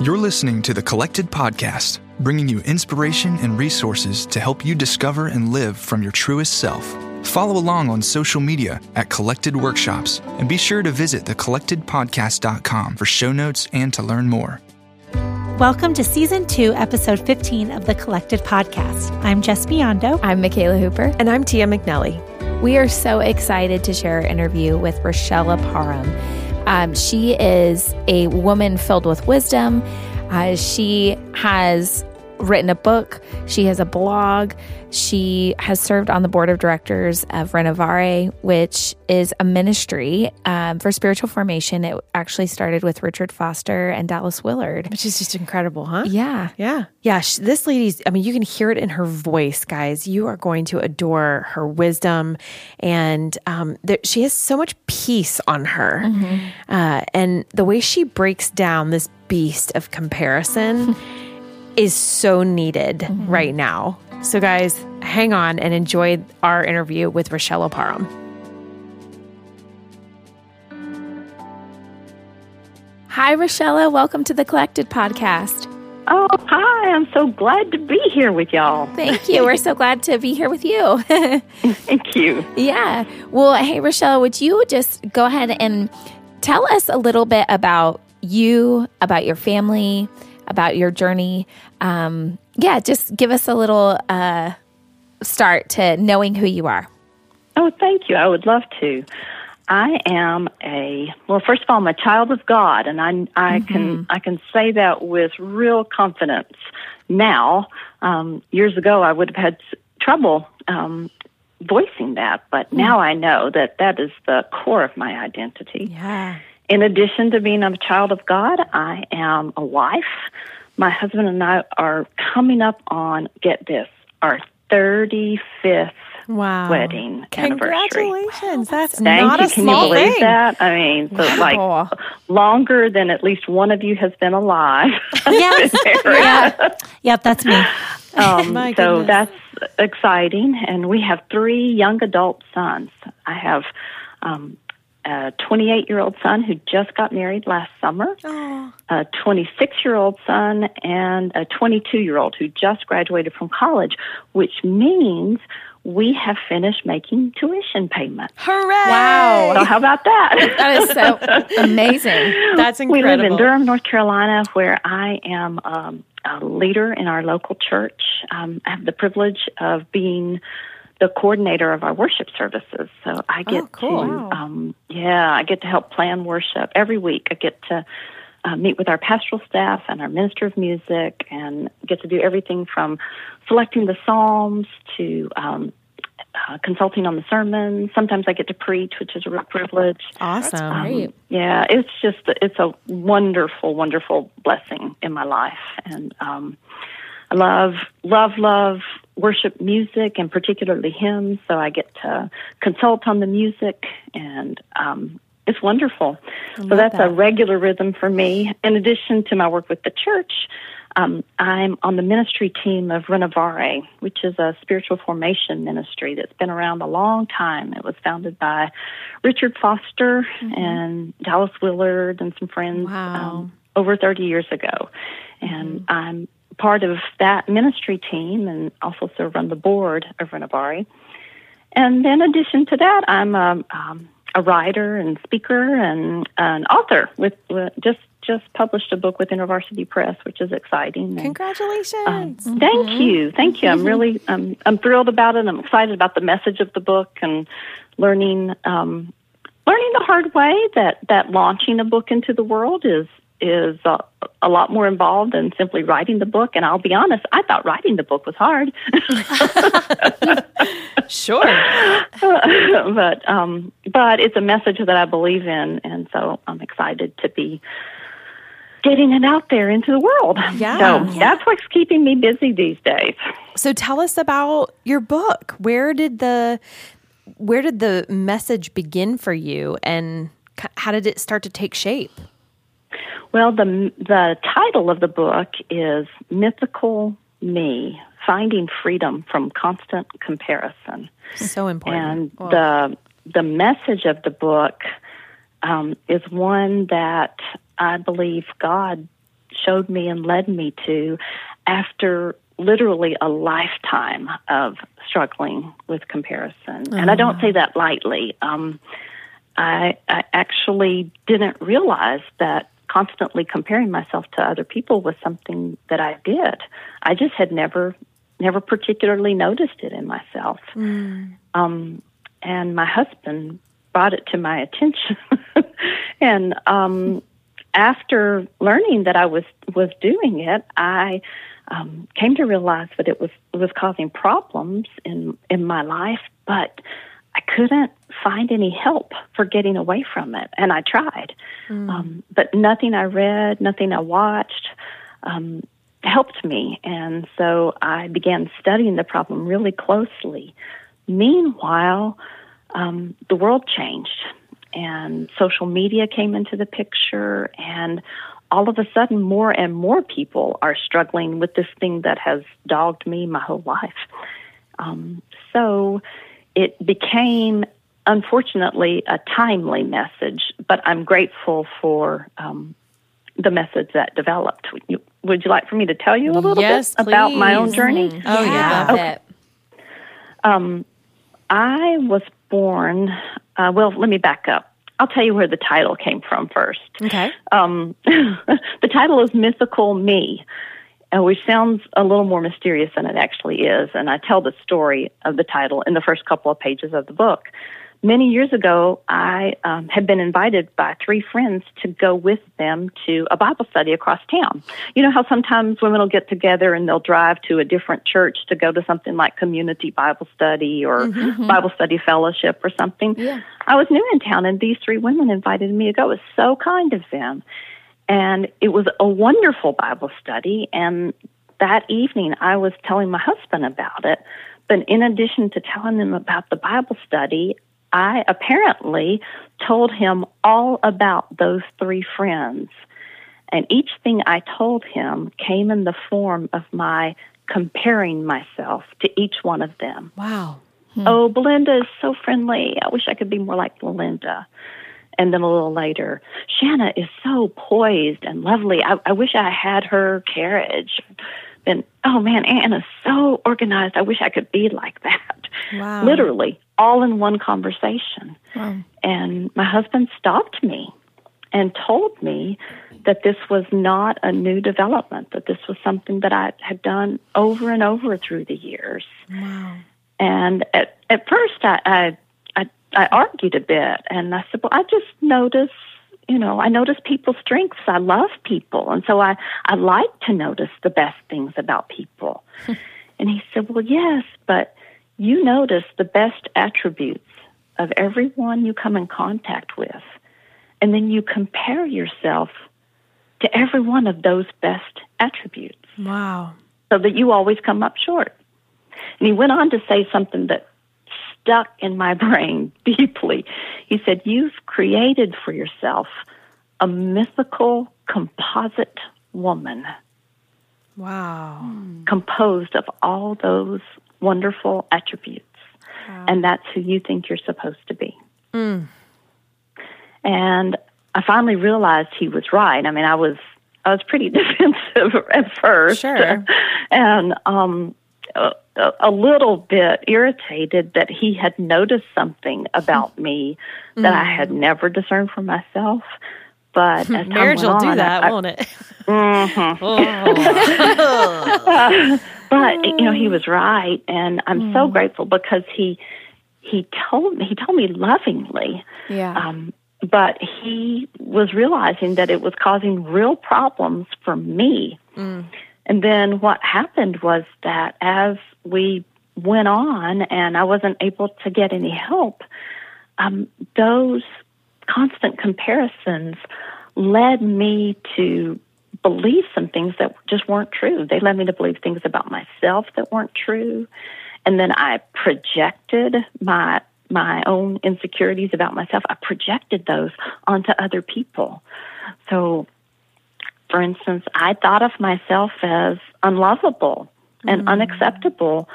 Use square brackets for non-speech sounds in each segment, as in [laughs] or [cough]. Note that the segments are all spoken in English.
You're listening to the Collected Podcast, bringing you inspiration and resources to help you discover and live from your truest self. Follow along on social media at Collected Workshops and be sure to visit thecollectedpodcast.com for show notes and to learn more. Welcome to Season 2, Episode 15 of the Collected Podcast. I'm Jess Biondo. I'm Michaela Hooper. And I'm Tia McNelly. We are so excited to share our interview with Richella Parham. Um, she is a woman filled with wisdom. Uh, she has written a book, she has a blog, she has served on the board of directors of Renovaré, which is a ministry um, for spiritual formation. It actually started with Richard Foster and Dallas Willard, which is just incredible, huh? Yeah. Yeah. Yeah. She, this lady's, I mean, you can hear it in her voice, guys. You are going to adore her wisdom. And um, there, she has so much peace on her. Mm-hmm. Uh, and the way she breaks down this beast of comparison [laughs] is so needed mm-hmm. right now. So, guys, hang on and enjoy our interview with Richella Parham. Hi, Richella. Welcome to the Collected Podcast. Oh, hi. I'm so glad to be here with y'all. Thank you. We're so glad to be here with you. [laughs] [laughs] Thank you. Yeah. Well, hey, Richella, would you just go ahead and tell us a little bit about you, about your family, about your journey? Um, yeah, just give us a little uh, start to knowing who you are. Oh, thank you. I would love to. I am a well. First of all, I'm a child of God, and I I mm-hmm. can I can say that with real confidence. Now, um, years ago, I would have had trouble um, voicing that, but mm. now I know that that is the core of my identity. Yeah. In addition to being a child of God, I am a wife. My husband and I are coming up on get this our 35th wow. wedding Congratulations. That's Thank not you. a Can small you believe thing. that? I mean, so wow. like longer than at least one of you has been alive. yes. [laughs] yeah. Yep, that's me. Um, [laughs] so that's exciting. And we have three young adult sons. I have um, a 28 year old son who just got married last summer, oh. a 26 year old son, and a 22 year old who just graduated from college, which means we have finished making tuition payments. Hooray! Wow. So, how about that? that is so amazing. That's incredible. We live in Durham, North Carolina, where I am um, a leader in our local church. Um, I have the privilege of being the coordinator of our worship services. So I get oh, cool. to, wow. um, yeah, I get to help plan worship every week. I get to uh, meet with our pastoral staff and our minister of music, and get to do everything from selecting the psalms to um, uh, consulting on the sermon. Sometimes I get to preach, which is a real privilege. Awesome. Um, yeah, it's just it's a wonderful, wonderful blessing in my life, and um, I love, love, love worship music and particularly hymns. So I get to consult on the music and um, it's wonderful. So that's that. a regular rhythm for me. In addition to my work with the church, um, I'm on the ministry team of Renovaré, which is a spiritual formation ministry that's been around a long time. It was founded by Richard Foster mm-hmm. and Dallas Willard and some friends wow. um, over 30 years ago. And mm-hmm. I'm part of that ministry team and also serve on the board of Renovaré. And in addition to that, I'm a, um, a writer and speaker and an author. With, with just just published a book with InterVarsity Press, which is exciting. And, Congratulations! Um, mm-hmm. Thank you, thank you. I'm really [laughs] um, I'm thrilled about it. I'm excited about the message of the book and learning um, learning the hard way that that launching a book into the world is is uh, a lot more involved than simply writing the book. And I'll be honest, I thought writing the book was hard. [laughs] sure, [laughs] but um, but it's a message that I believe in, and so I'm excited to be getting it out there into the world. Yeah, so yeah. that's what's keeping me busy these days. So tell us about your book. Where did the where did the message begin for you, and how did it start to take shape? Well, the the title of the book is Mythical Me: Finding Freedom from Constant Comparison. So important. And the the message of the book um, is one that I believe God showed me and led me to after literally a lifetime of struggling with comparison. And I don't say that lightly. Um, I, I actually didn't realize that constantly comparing myself to other people was something that I did. I just had never, never particularly noticed it in myself. Um, and my husband brought it to my attention, [laughs] and um, after learning that I was was doing it, I um, came to realize that it was it was causing problems in in my life, but I couldn't find any help for getting away from it, and I tried, um, but nothing I read, nothing I watched. Um, helped me and so I began studying the problem really closely. Meanwhile, um, the world changed and social media came into the picture and all of a sudden more and more people are struggling with this thing that has dogged me my whole life um, so it became unfortunately a timely message but i'm grateful for um, the message that developed would you, would you like for me to tell you a little Yes, bit about my own please. journey Oh, yeah. Love it. um, I was born. Uh, well, let me back up. I'll tell you where the title came from first. Okay. Um, [laughs] the title is Mythical Me, which sounds a little more mysterious than it actually is. And I tell the story of the title in the first couple of pages of the book. Many years ago, I um, had been invited by three friends to go with them to a Bible study across town. You know how sometimes women will get together and they'll drive to a different church to go to something like community Bible study or Bible study fellowship or something. Yeah. I was new in town, and these three women invited me to go. It was so kind of them. And it was a wonderful Bible study. And that evening, I was telling my husband about it. But in addition to telling him about the Bible study, I apparently told him all about those three friends. And each thing I told him came in the form of my comparing myself to each one of them. Wow. Hmm. Oh, Belinda is so friendly. I wish I could be more like Belinda. And then a little later, Shanna is so poised and lovely. I, I wish I had her carriage. Then, oh man, Anna's so organized. I wish I could be like that. Wow. Literally, all in one conversation. Wow. And my husband stopped me and told me that this was not a new development, that this was something that I had done over and over through the years. Wow. And at, at first, I, I, I, argued a bit, and I said, "Well, I just notice, you know, I notice people's strengths. I love people, and so I, I like to notice the best things about people." [laughs] and he said, "Well, yes, but you notice the best attributes of everyone you come in contact with, and then you compare yourself to every one of those best attributes." Wow. so that you always come up short. And he went on to say something that stuck in my [laughs] brain deeply. He said, You've created for yourself a mythical composite woman Wow. composed of all those wonderful attributes. And that's who you think you're supposed to be. And I finally realized he was right. I mean, I was I was pretty [laughs] defensive at first, Sure. and um, a, a little bit irritated that he had noticed something about me that I had mm-hmm. never discerned for myself. But as [laughs] time Marriage will do on, that, I, won't it? [laughs] Mm-hmm. [laughs] Oh. but you know he mm. was right and i'm so mm. grateful because he he told me he told me lovingly. Yeah. um but he was realizing that it was causing real problems for me mm. And then what happened was that as we went on and i wasn't able to get any help um those constant comparisons led me to believe some things that just weren't true. They led me to believe things about myself that weren't true. And then I projected my my own insecurities about myself. I projected those onto other people. So for instance, I thought of myself as unlovable and unacceptable.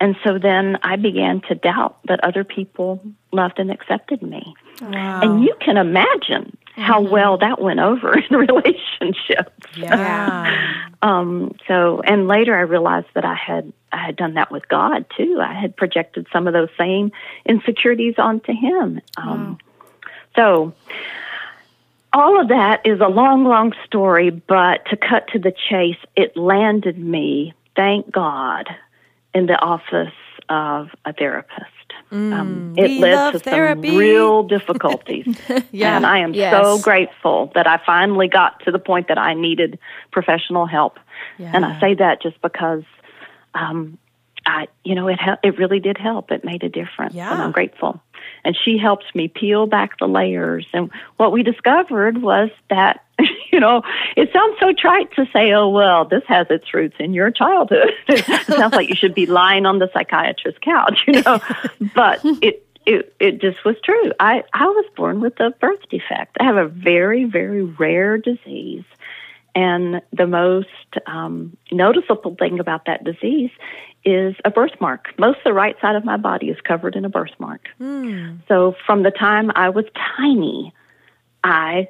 And so then I began to doubt that other people loved and accepted me. Wow. And you can imagine how well that went over [laughs] in relationships. Yeah. [laughs] um, so, and later I realized that I had I had done that with God too. I had projected some of those same insecurities onto Him. Um, So, all of that is a long, long story, but to cut to the chase, it landed me, thank God, in the office of a therapist. um, it led to therapy. some real [laughs] difficulties. Yeah. And I am Yes. so grateful that I finally got to the point that I needed professional help. And I say that just because, um, I, you know, it it really did help. It made a difference, Yeah. and I'm grateful. And she helped me peel back the layers. And what we discovered was that, [laughs] you know, it sounds so trite to say, "Oh, well, this has its roots in your childhood." [laughs] it sounds like you should be lying on the psychiatrist's couch, you know. [laughs] but it it it just was true. I I was born with a birth defect. I have a very very rare disease, and the most um, noticeable thing about that disease is a birthmark. Most of the right side of my body is covered in a birthmark. So from the time I was tiny, I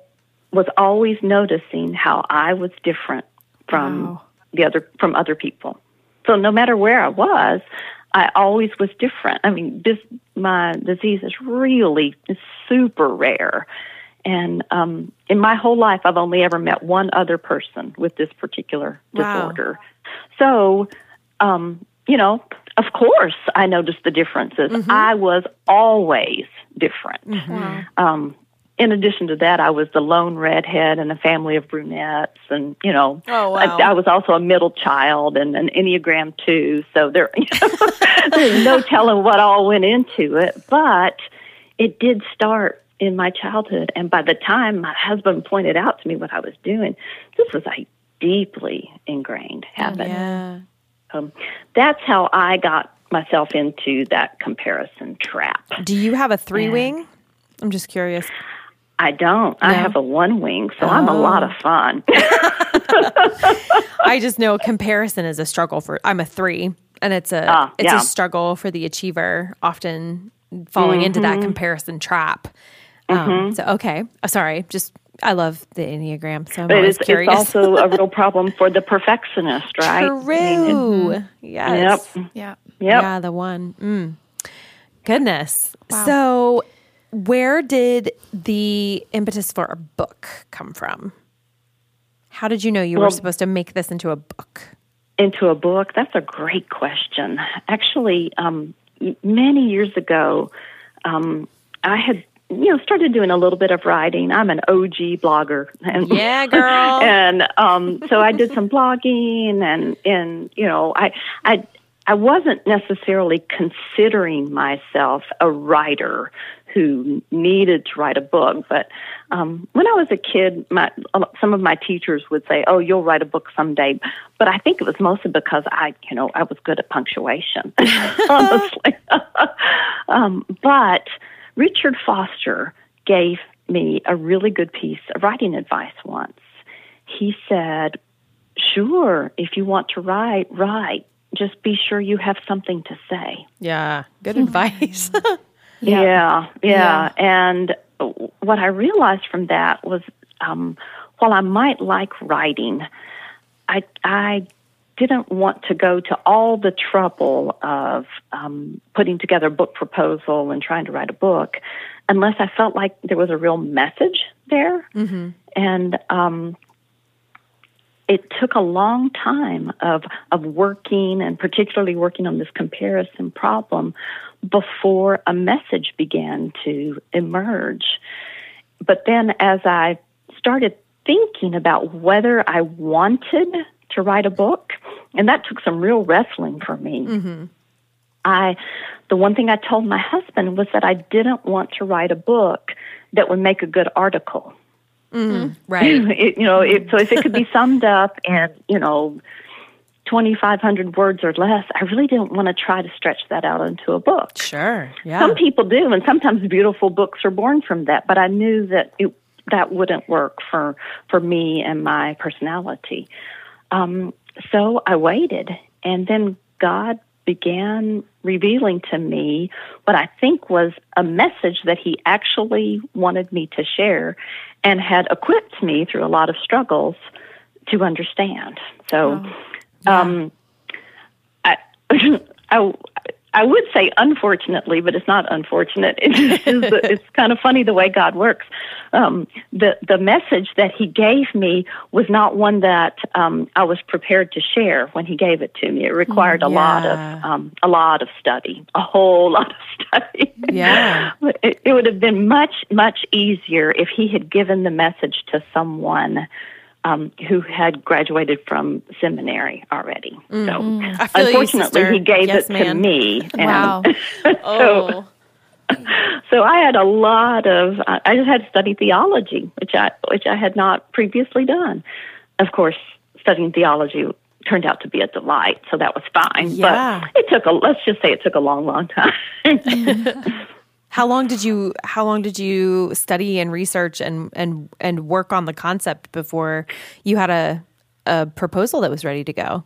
was always noticing how I was different from the other from other people. So no matter where I was, I always was different. I mean, this my disease is really super rare. And um, in my whole life, I've only ever met one other person with this particular Wow. disorder. So, um, you know, of course, I noticed the differences. I was always different. Um, in addition to that, I was the lone redhead in a family of brunettes, and you know, Oh, wow. I, I was also a middle child and an Enneagram two. So there, [laughs] there's no telling what all went into it, but it did start in my childhood. And by the time my husband pointed out to me what I was doing, this was a deeply ingrained habit. Yeah. Um, that's how I got myself into that comparison trap. Do you have a three wing? I'm just curious. I don't. I have a one wing, so I'm a lot of fun. [laughs] I just know comparison is a struggle for. I'm a three, and it's a Ah, it's yeah. a struggle for the achiever, often falling into Mm-hmm. that comparison trap. Um, so okay, Uh, sorry. Just I love the enneagram, so I'm But it's, curious. it's also a [laughs] real problem for the perfectionist, right? I mean, True. Yes. Yep. Yeah. Yep. Yeah, the one. Mm. Goodness. So, where did the impetus for a book come from? How did you know you were supposed to make this into a book? into a book? That's a great question. Actually, um, many years ago, um, I had you know started doing a little bit of writing. I'm an OG blogger, and Yeah, [laughs] girl. and um, so I did some blogging, and and you know I I. I wasn't necessarily considering myself a writer who needed to write a book, but um, when I was a kid, my some of my teachers would say, "Oh, you'll write a book someday," but I think it was mostly because I, you know, I was good at punctuation, [laughs] honestly. [laughs] um, but Richard Foster gave me a really good piece of writing advice once. He said, "Sure, if you want to write, write. Just be sure you have something to say." Yeah, good advice. [laughs] Yeah, yeah. And what I realized from that was, um, while I might like writing, I I didn't want to go to all the trouble of um, putting together a book proposal and trying to write a book, unless I felt like there was a real message there. And um, it took a long time of of working and particularly working on this comparison problem before a message began to emerge. But then as I started thinking about whether I wanted to write a book, and that took some real wrestling for me. I the one thing I told my husband was that I didn't want to write a book that would make a good article. [laughs] right. [laughs] It, you know, it, so if it could be [laughs] summed up in, you know, 2,500 words or less, I really didn't want to try to stretch that out into a book. Sure. Yeah. Some people do, and sometimes beautiful books are born from that, but I knew that it, that wouldn't work for, for me and my personality. Um, so I waited, and then God began revealing to me what I think was a message that He actually wanted me to share and had equipped me through a lot of struggles to understand. So, um, I, [laughs] I, I would say unfortunately, but it's not unfortunate. [laughs] It's, it's, it's kind of funny the way God works. Um, the the message that He gave me was not one that um, I was prepared to share when He gave it to me. It required a lot of um, a lot of study, a whole [laughs] lot of study. Yeah. [laughs] it, it would have been much much easier if He had given the message to someone. Um, who had graduated from seminary already? So, feel you, unfortunately, sister. he gave Yes, it man. to me. [laughs] and- Wow. [laughs] Oh. [laughs] so I had a lot of. I I just had to study theology, which I which I had not previously done. Of course, studying theology turned out to be a delight, so that was fine. Yeah. But it took a. Let's just say it took a long, long time. How long did you how long did you study and research and and and work on the concept before you had a a proposal that was ready to go?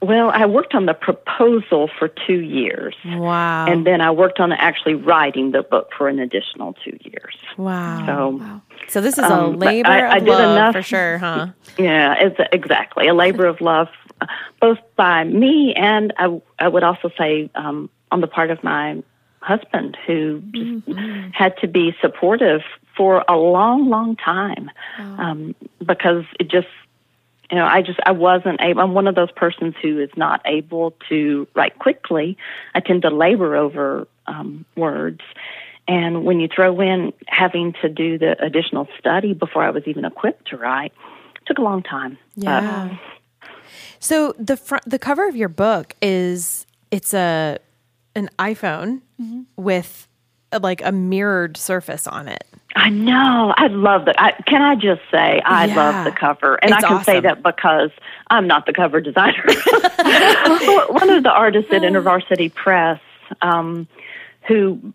well, I worked on the proposal for two years, Wow. and then I worked on actually writing the book for an additional two years. wow. So. So this is Um, a labor I- I of did love enough- for sure, huh? Yeah, it's exactly a labor of love, both by me and I, I would also say um, on the part of my husband, who just had to be supportive for a long, long time um, because it just. You know, I just I wasn't able. I'm one of those persons who is not able to write quickly. I tend to labor over um, words, and when you throw in having to do the additional study before I was even equipped to write, it took a long time. Yeah. so the front the cover of your book is it's a an iPhone with uh, like a mirrored surface on it. I know. I love that. I, can I just say I Yeah. love the cover, and It's I can say that because I'm not the cover designer. [laughs] One of the artists at InterVarsity Press, um, who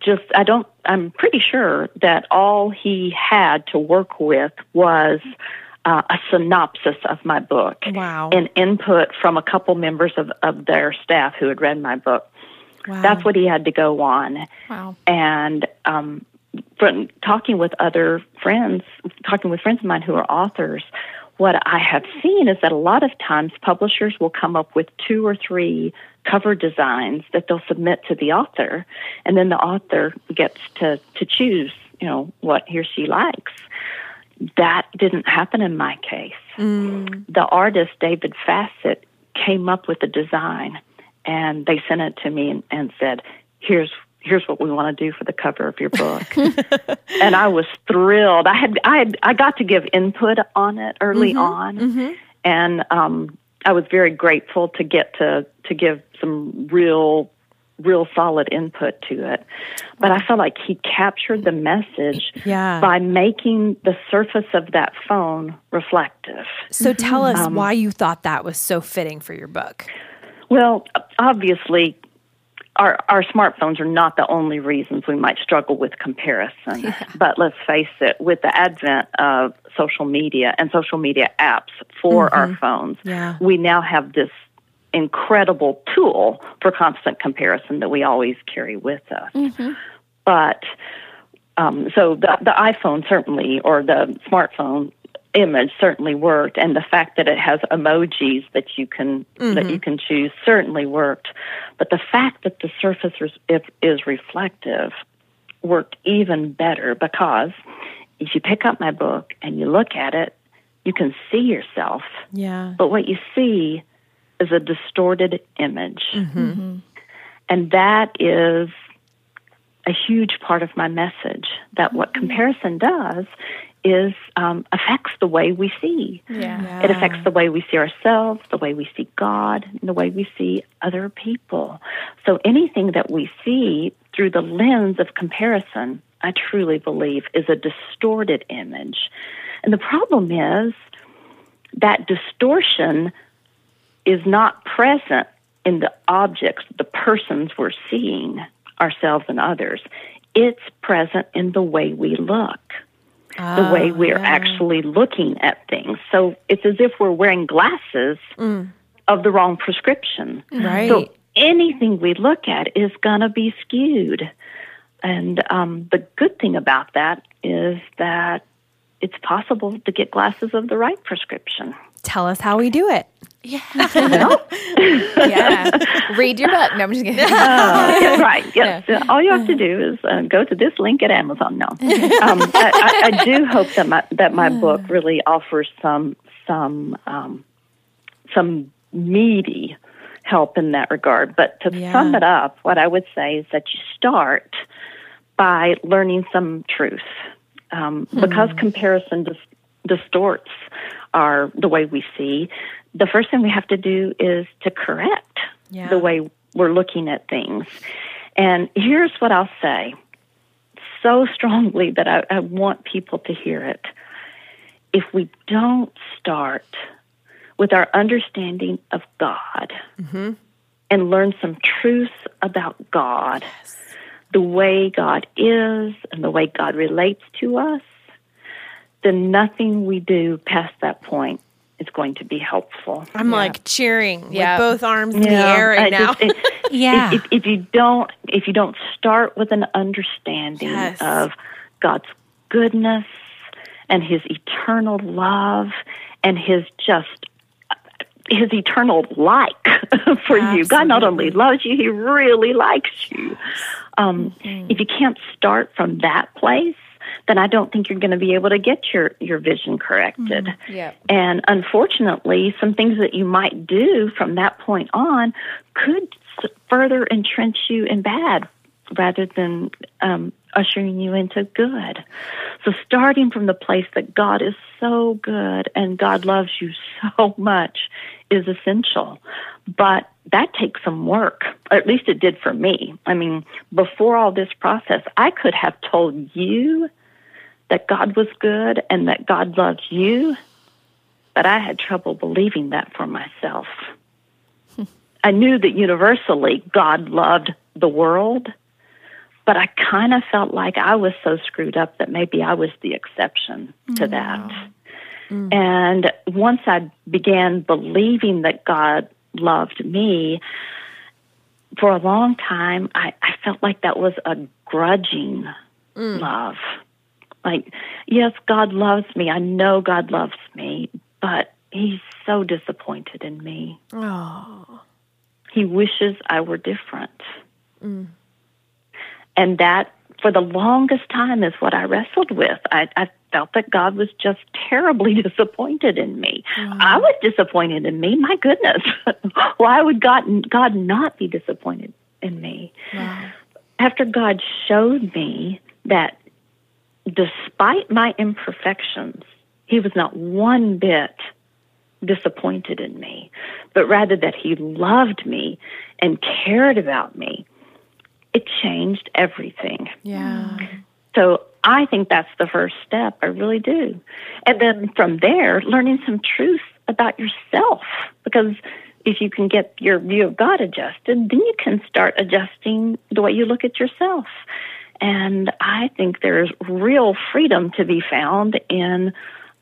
just I don't. I'm pretty sure that all he had to work with was. Uh, a synopsis of my book Wow. and input from a couple members of, of their staff who had read my book. Wow. That's what he had to go on Wow. and um, from talking with other friends, talking with friends of mine who are authors, what I have seen is that a lot of times publishers will come up with two or three cover designs that they'll submit to the author, and then the author gets to to choose, you know, what he or she likes. That didn't happen in my case. Mm. The artist David Fassett came up with a design, and they sent it to me and, and said, "Here's here's what we want to do for the cover of your book." [laughs] and I was thrilled. I had I had I got to give input on it early mm-hmm. on, mm-hmm. and um, I was very grateful to get to to give some real real solid input to it. But I felt like he captured the message Yeah. by making the surface of that phone reflective. So tell us Um, why you thought that was so fitting for your book. Well, obviously, our our smartphones are not the only reasons we might struggle with comparison. [laughs] But let's face it, with the advent of social media and social media apps for our phones, Yeah. we now have this incredible tool for constant comparison that we always carry with us. But um, so the the iPhone certainly, or the smartphone image certainly worked, and the fact that it has emojis that you can that you can choose certainly worked. But the fact that the surface is reflective worked even better because if you pick up my book and you look at it, you can see yourself, Yeah. but what you see is a distorted image. Mm-hmm. Mm-hmm. And that is a huge part of my message that what mm-hmm. comparison does is um, affects the way we see. Yeah. It affects the way we see ourselves, the way we see God, and the way we see other people. So anything that we see through the lens of comparison, I truly believe, is a distorted image. And the problem is that distortion is not present in the objects, the persons we're seeing, ourselves and others. It's present in the way we look, the way we're actually looking at things. So it's as if we're wearing glasses of the wrong prescription. Right. So anything we look at is going to be skewed. And um, the good thing about that is that it's possible to get glasses of the right prescription. Tell us how we do it. [laughs] Yeah. Read your book. No, I'm just kidding. [laughs] Uh, yeah, right. Yes. Uh, All you have to do is uh, go to this link at Amazon. No, um, I, I, I do hope that my that my [laughs] book really offers some some um, some meaty help in that regard. But to Yeah. sum it up, what I would say is that you start by learning some truth, um, because comparison dis- distorts our the way we see. The first thing we have to do is to correct Yeah. the way we're looking at things. And here's what I'll say so strongly that I, I want people to hear it. If we don't start with our understanding of God mm-hmm. and learn some truths about God, the way God is and the way God relates to us, then nothing we do past that point is going to be helpful. I'm like cheering Yeah. with both arms in the air right I now. just- it- [laughs] Yeah. if, if, if you don't if you don't start with an understanding Yes. of God's goodness and his eternal love and his just his eternal like [laughs] for you. God not only loves you, he really likes you. Um, If you can't start from that place, then I don't think you're going to be able to get your, your vision corrected. Yeah. And unfortunately, some things that you might do from that point on could further entrench you in bad rather than um, ushering you into good. So, starting from the place that God is so good and God loves you so much is essential. But that takes some work, or at least it did for me. I mean, before all this process, I could have told you that God was good and that God loved you, but I had trouble believing that for myself. I knew that universally God loved the world, but I kind of felt like I was so screwed up that maybe I was the exception to mm. that. Mm. And once I began believing that God loved me, for a long time, I, I felt like that was a grudging mm. love. Like, yes, God loves me. I know God loves me, but He's so disappointed in me. oh, He wishes I were different. Mm. And that, for the longest time, is what I wrestled with. I, I felt that God was just terribly [laughs] disappointed in me. I was disappointed in me. My goodness. [laughs] Why would God, God not be disappointed in me? After God showed me that despite my imperfections, He was not one bit disappointed in me, but rather that He loved me and cared about me, it changed everything. yeah. So I think that's the first step. I really do. And then from there, learning some truth about yourself. Because if you can get your view of God adjusted, then you can start adjusting the way you look at yourself. And I think there's real freedom to be found in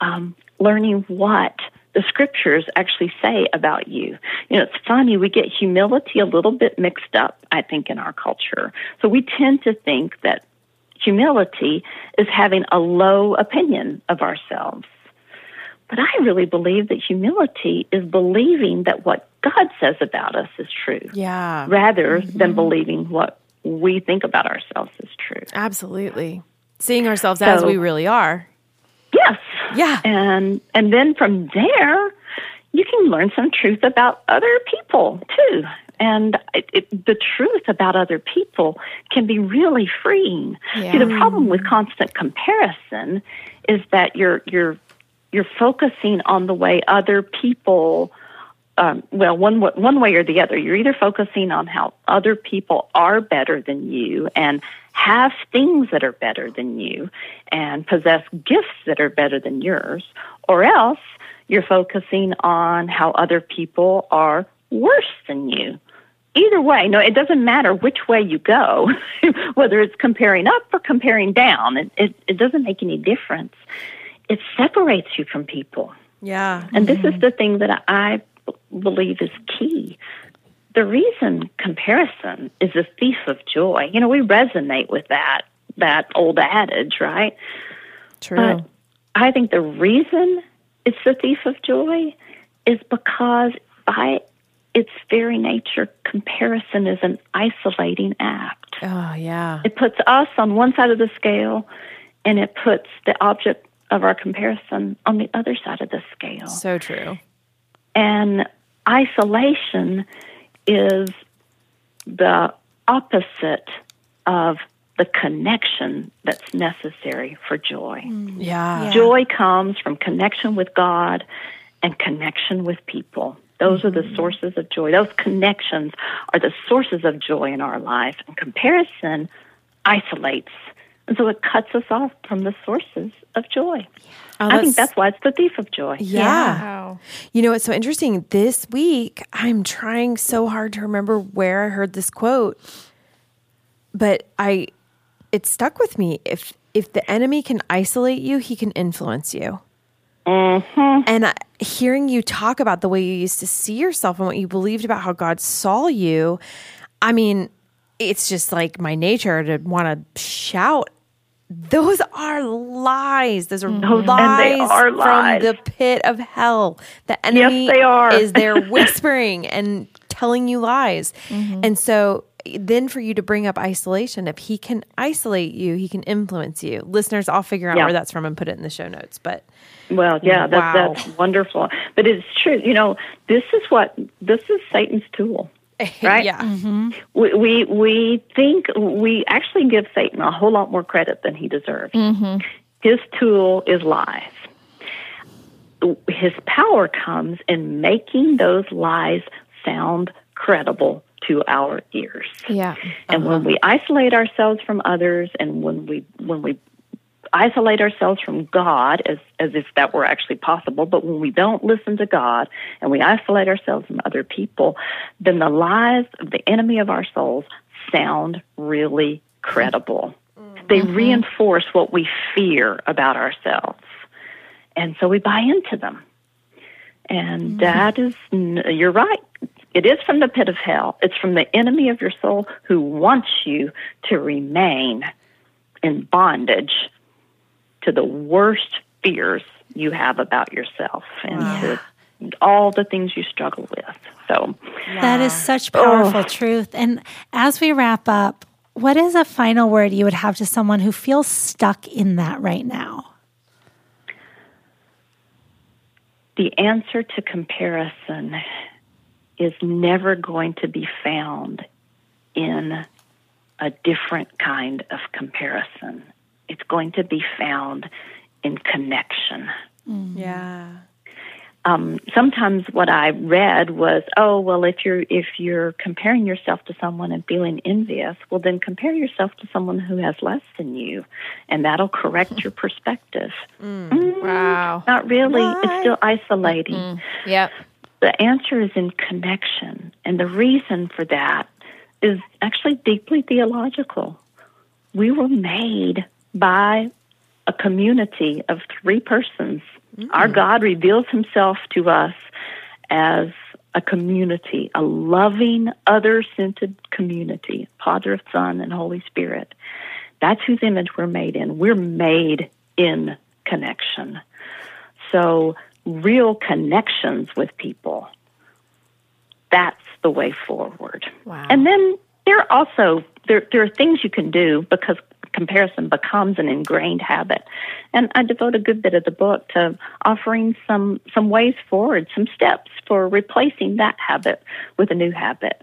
um, learning what the scriptures actually say about you. You know, it's funny, we get humility a little bit mixed up, I think, in our culture. So we tend to think that humility is having a low opinion of ourselves. But I really believe that humility is believing that what God says about us is true Yeah. rather than believing what we think about ourselves is true. Absolutely. Seeing ourselves as we really are. Yes. Yeah. And and then from there, you can learn some truth about other people too. And it, it, the truth about other people can be really freeing. See, the problem with constant comparison is that you're you're you're focusing on the way other people. Um, well, one one way or the other, you're either focusing on how other people are better than you and have things that are better than you and possess gifts that are better than yours, or else you're focusing on how other people are worse than you. Either way, no, it doesn't matter which way you go, [laughs] whether it's comparing up or comparing down. It, it, it doesn't make any difference. It separates you from people. Yeah. And this is the thing that I believe is key. The reason comparison is a thief of joy. You know, we resonate with that that old adage, right? True. But I think the reason it's the thief of joy is because by its very nature, comparison is an isolating act. Oh, yeah. It puts us on one side of the scale and it puts the object of our comparison on the other side of the scale. So true. And isolation is the opposite of the connection that's necessary for joy. Mm. Yeah. Joy comes from connection with God and connection with people. Those are the mm-hmm. sources of joy. Those connections are the sources of joy in our life. And comparison isolates. And so it cuts us off from the sources of joy. Oh, I think that's why it's the thief of joy. Yeah. Wow. You know, it's so interesting. This week, I'm trying so hard to remember where I heard this quote, but I, it stuck with me. If if the enemy can isolate you, he can influence you. Mm-hmm. And I, hearing you talk about the way you used to see yourself and what you believed about how God saw you, I mean, it's just like my nature to want to shout. Those are lies. Those are mm-hmm. lies are from the pit of hell. The enemy they are. is there [laughs] whispering and telling you lies. Mm-hmm. And so then for you to bring up isolation, if he can isolate you, he can influence you. Listeners, I'll figure out Yeah. where that's from and put it in the show notes. But Well, yeah, that, Wow. that's wonderful. But it's true. You know, this is what this is Satan's tool. [laughs] Right? yeah. Mm-hmm. We, we we think we actually give Satan a whole lot more credit than he deserves. Mm-hmm. His tool is lies. His power comes in making those lies sound credible to our ears. Yeah. And when uh-huh. we isolate ourselves from others, and when we when we isolate ourselves from God, as as if that were actually possible, but when we don't listen to God and we isolate ourselves from other people, then the lies of the enemy of our souls sound really credible. Mm. They mm-hmm. reinforce what we fear about ourselves, and so we buy into them. And mm-hmm. that is, you're right. It is from the pit of hell. It's from the enemy of your soul who wants you to remain in bondage to the worst fears you have about yourself and to all the things you struggle with. So, That is such powerful truth. And as we wrap up, what is a final word you would have to someone who feels stuck in that right now? the answer to comparison is never going to be found in a different kind of comparison. It's going to be found in connection. Yeah. Um, sometimes what I read was, oh well, if you're if you're comparing yourself to someone and feeling envious, well then compare yourself to someone who has less than you, and that'll correct your perspective. Mm, Wow. Not really. It's still isolating. Yep. The answer is in connection. And the reason for that is actually deeply theological. We were made by a community of three persons. Our mm. God reveals himself to us as a community, a loving, other centered community, Father, Son, and Holy Spirit. That's whose image we're made in. We're made in connection. So, real connections with people, that's the way forward. Wow. And then there are also there there are things you can do because comparison becomes an ingrained habit. And I devote a good bit of the book to offering some some ways forward, some steps for replacing that habit with a new habit.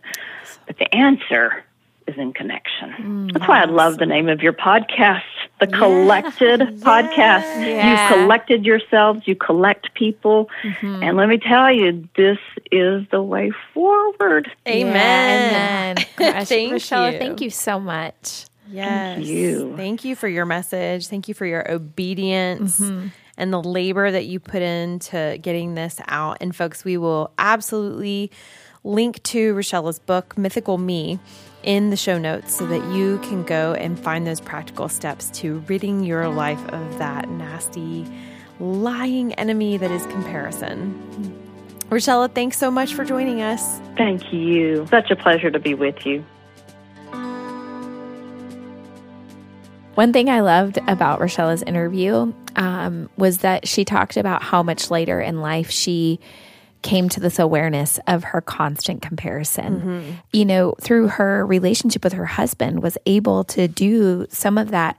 But the answer is in connection. Mm, That's why I love the name of your podcast, the Collected Podcast. Yeah. You've collected yourselves, you collect people, mm-hmm. and let me tell you, this is the way forward. Amen. Amen. [laughs] Gosh, Thank Richella, you. thank you so much. Yes. you. Thank you for your message. Thank you for your obedience mm-hmm. and the labor that you put into getting this out. And folks, we will absolutely link to Richella's book, Mythical Me, in the show notes so that you can go and find those practical steps to ridding your life of that nasty, lying enemy that is comparison. Richella, thanks so much for joining us. Thank you. Such a pleasure to be with you. One thing I loved about Richella's interview um, was that she talked about how much later in life she came to this awareness of her constant comparison. Mm-hmm. You know, through her relationship with her husband, was able to do some of that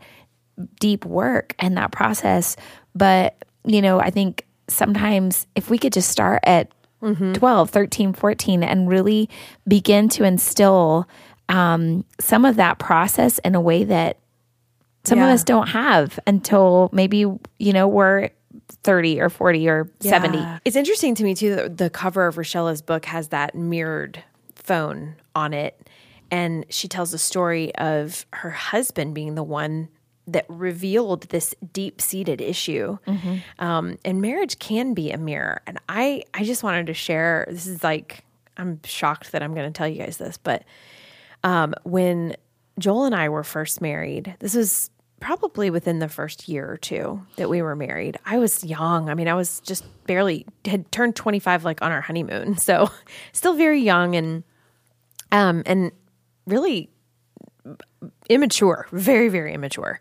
deep work and that process. But, you know, I think sometimes if we could just start at mm-hmm. 12, 13, 14 and really begin to instill um, some of that process in a way that some yeah. of us don't have until maybe, you know, we're 30 or 40 or yeah. 70. It's interesting to me too that the cover of Richella's book has that mirrored phone on it. And she tells a story of her husband being the one that revealed this deep seated issue. Mm-hmm. Um, and marriage can be a mirror. And I, I just wanted to share this is like, I'm shocked that I'm going to tell you guys this, but um, when Joel and I were first married, this was probably within the first year or two that we were married. I was young. I mean, I was just barely had turned 25 like on our honeymoon. [laughs] So still very young and um and really immature, very very immature.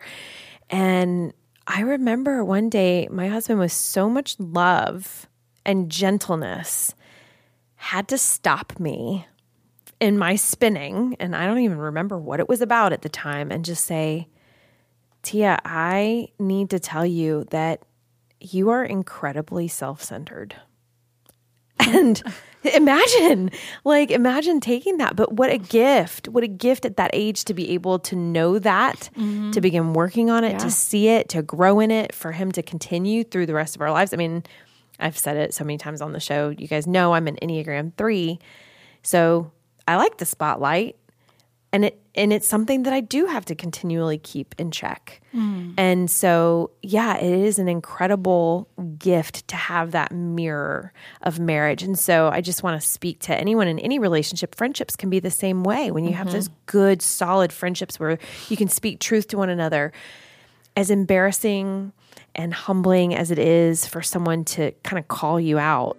And I remember one day my husband with so much love and gentleness had to stop me in my spinning and I don't even remember what it was about at the time and just say Tia, I need to tell you that you are incredibly self centered. And imagine, like, imagine taking that. But what a gift, what a gift at that age to be able to know that, mm-hmm. to begin working on it, yeah. to see it, to grow in it, for him to continue through the rest of our lives. I mean, I've said it so many times on the show. You guys know I'm an Enneagram 3. So I like the spotlight and it and it's something that I do have to continually keep in check. Mm. And so, yeah, it is an incredible gift to have that mirror of marriage. And so, I just want to speak to anyone in any relationship. Friendships can be the same way when you mm-hmm. have those good, solid friendships where you can speak truth to one another. As embarrassing and humbling as it is for someone to kind of call you out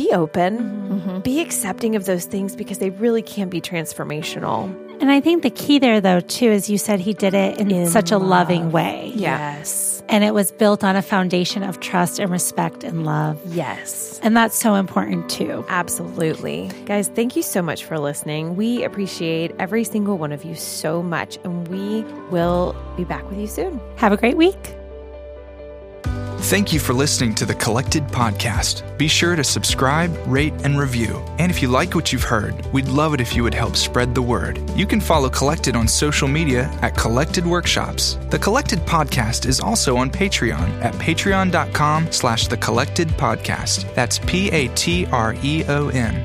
be open, mm-hmm. be accepting of those things because they really can be transformational. And I think the key there, though, too, is you said he did it in, in such love. a loving way. Yes. And it was built on a foundation of trust and respect and love. Yes. And that's so important, too. Absolutely. Guys, thank you so much for listening. We appreciate every single one of you so much, and we will be back with you soon. Have a great week. Thank you for listening to the Collected Podcast. Be sure to subscribe, rate, and review. And if you like what you've heard, we'd love it if you would help spread the word. You can follow Collected on social media at Collected Workshops. The Collected Podcast is also on Patreon at patreon.com slash the Collected Podcast. That's P-A-T-R-E-O-N.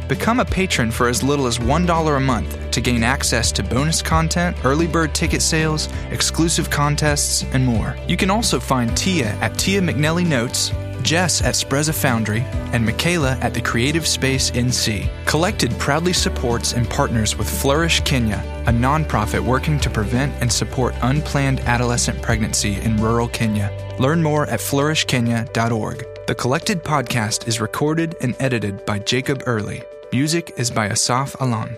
Become a patron for as little as $1 a month to gain access to bonus content, early bird ticket sales, exclusive contests, and more. You can also find Tia at Tia McNelly Notes, Jes at Sprezza Foundry, and Michaela at the Creative Space NC. Collected proudly supports and partners with Flourish Kenya, a nonprofit working to prevent and support unplanned adolescent pregnancy in rural Kenya. Learn more at flourishkenya.org. The Collected podcast is recorded and edited by Jacob Early. Music is by Asaf Alam.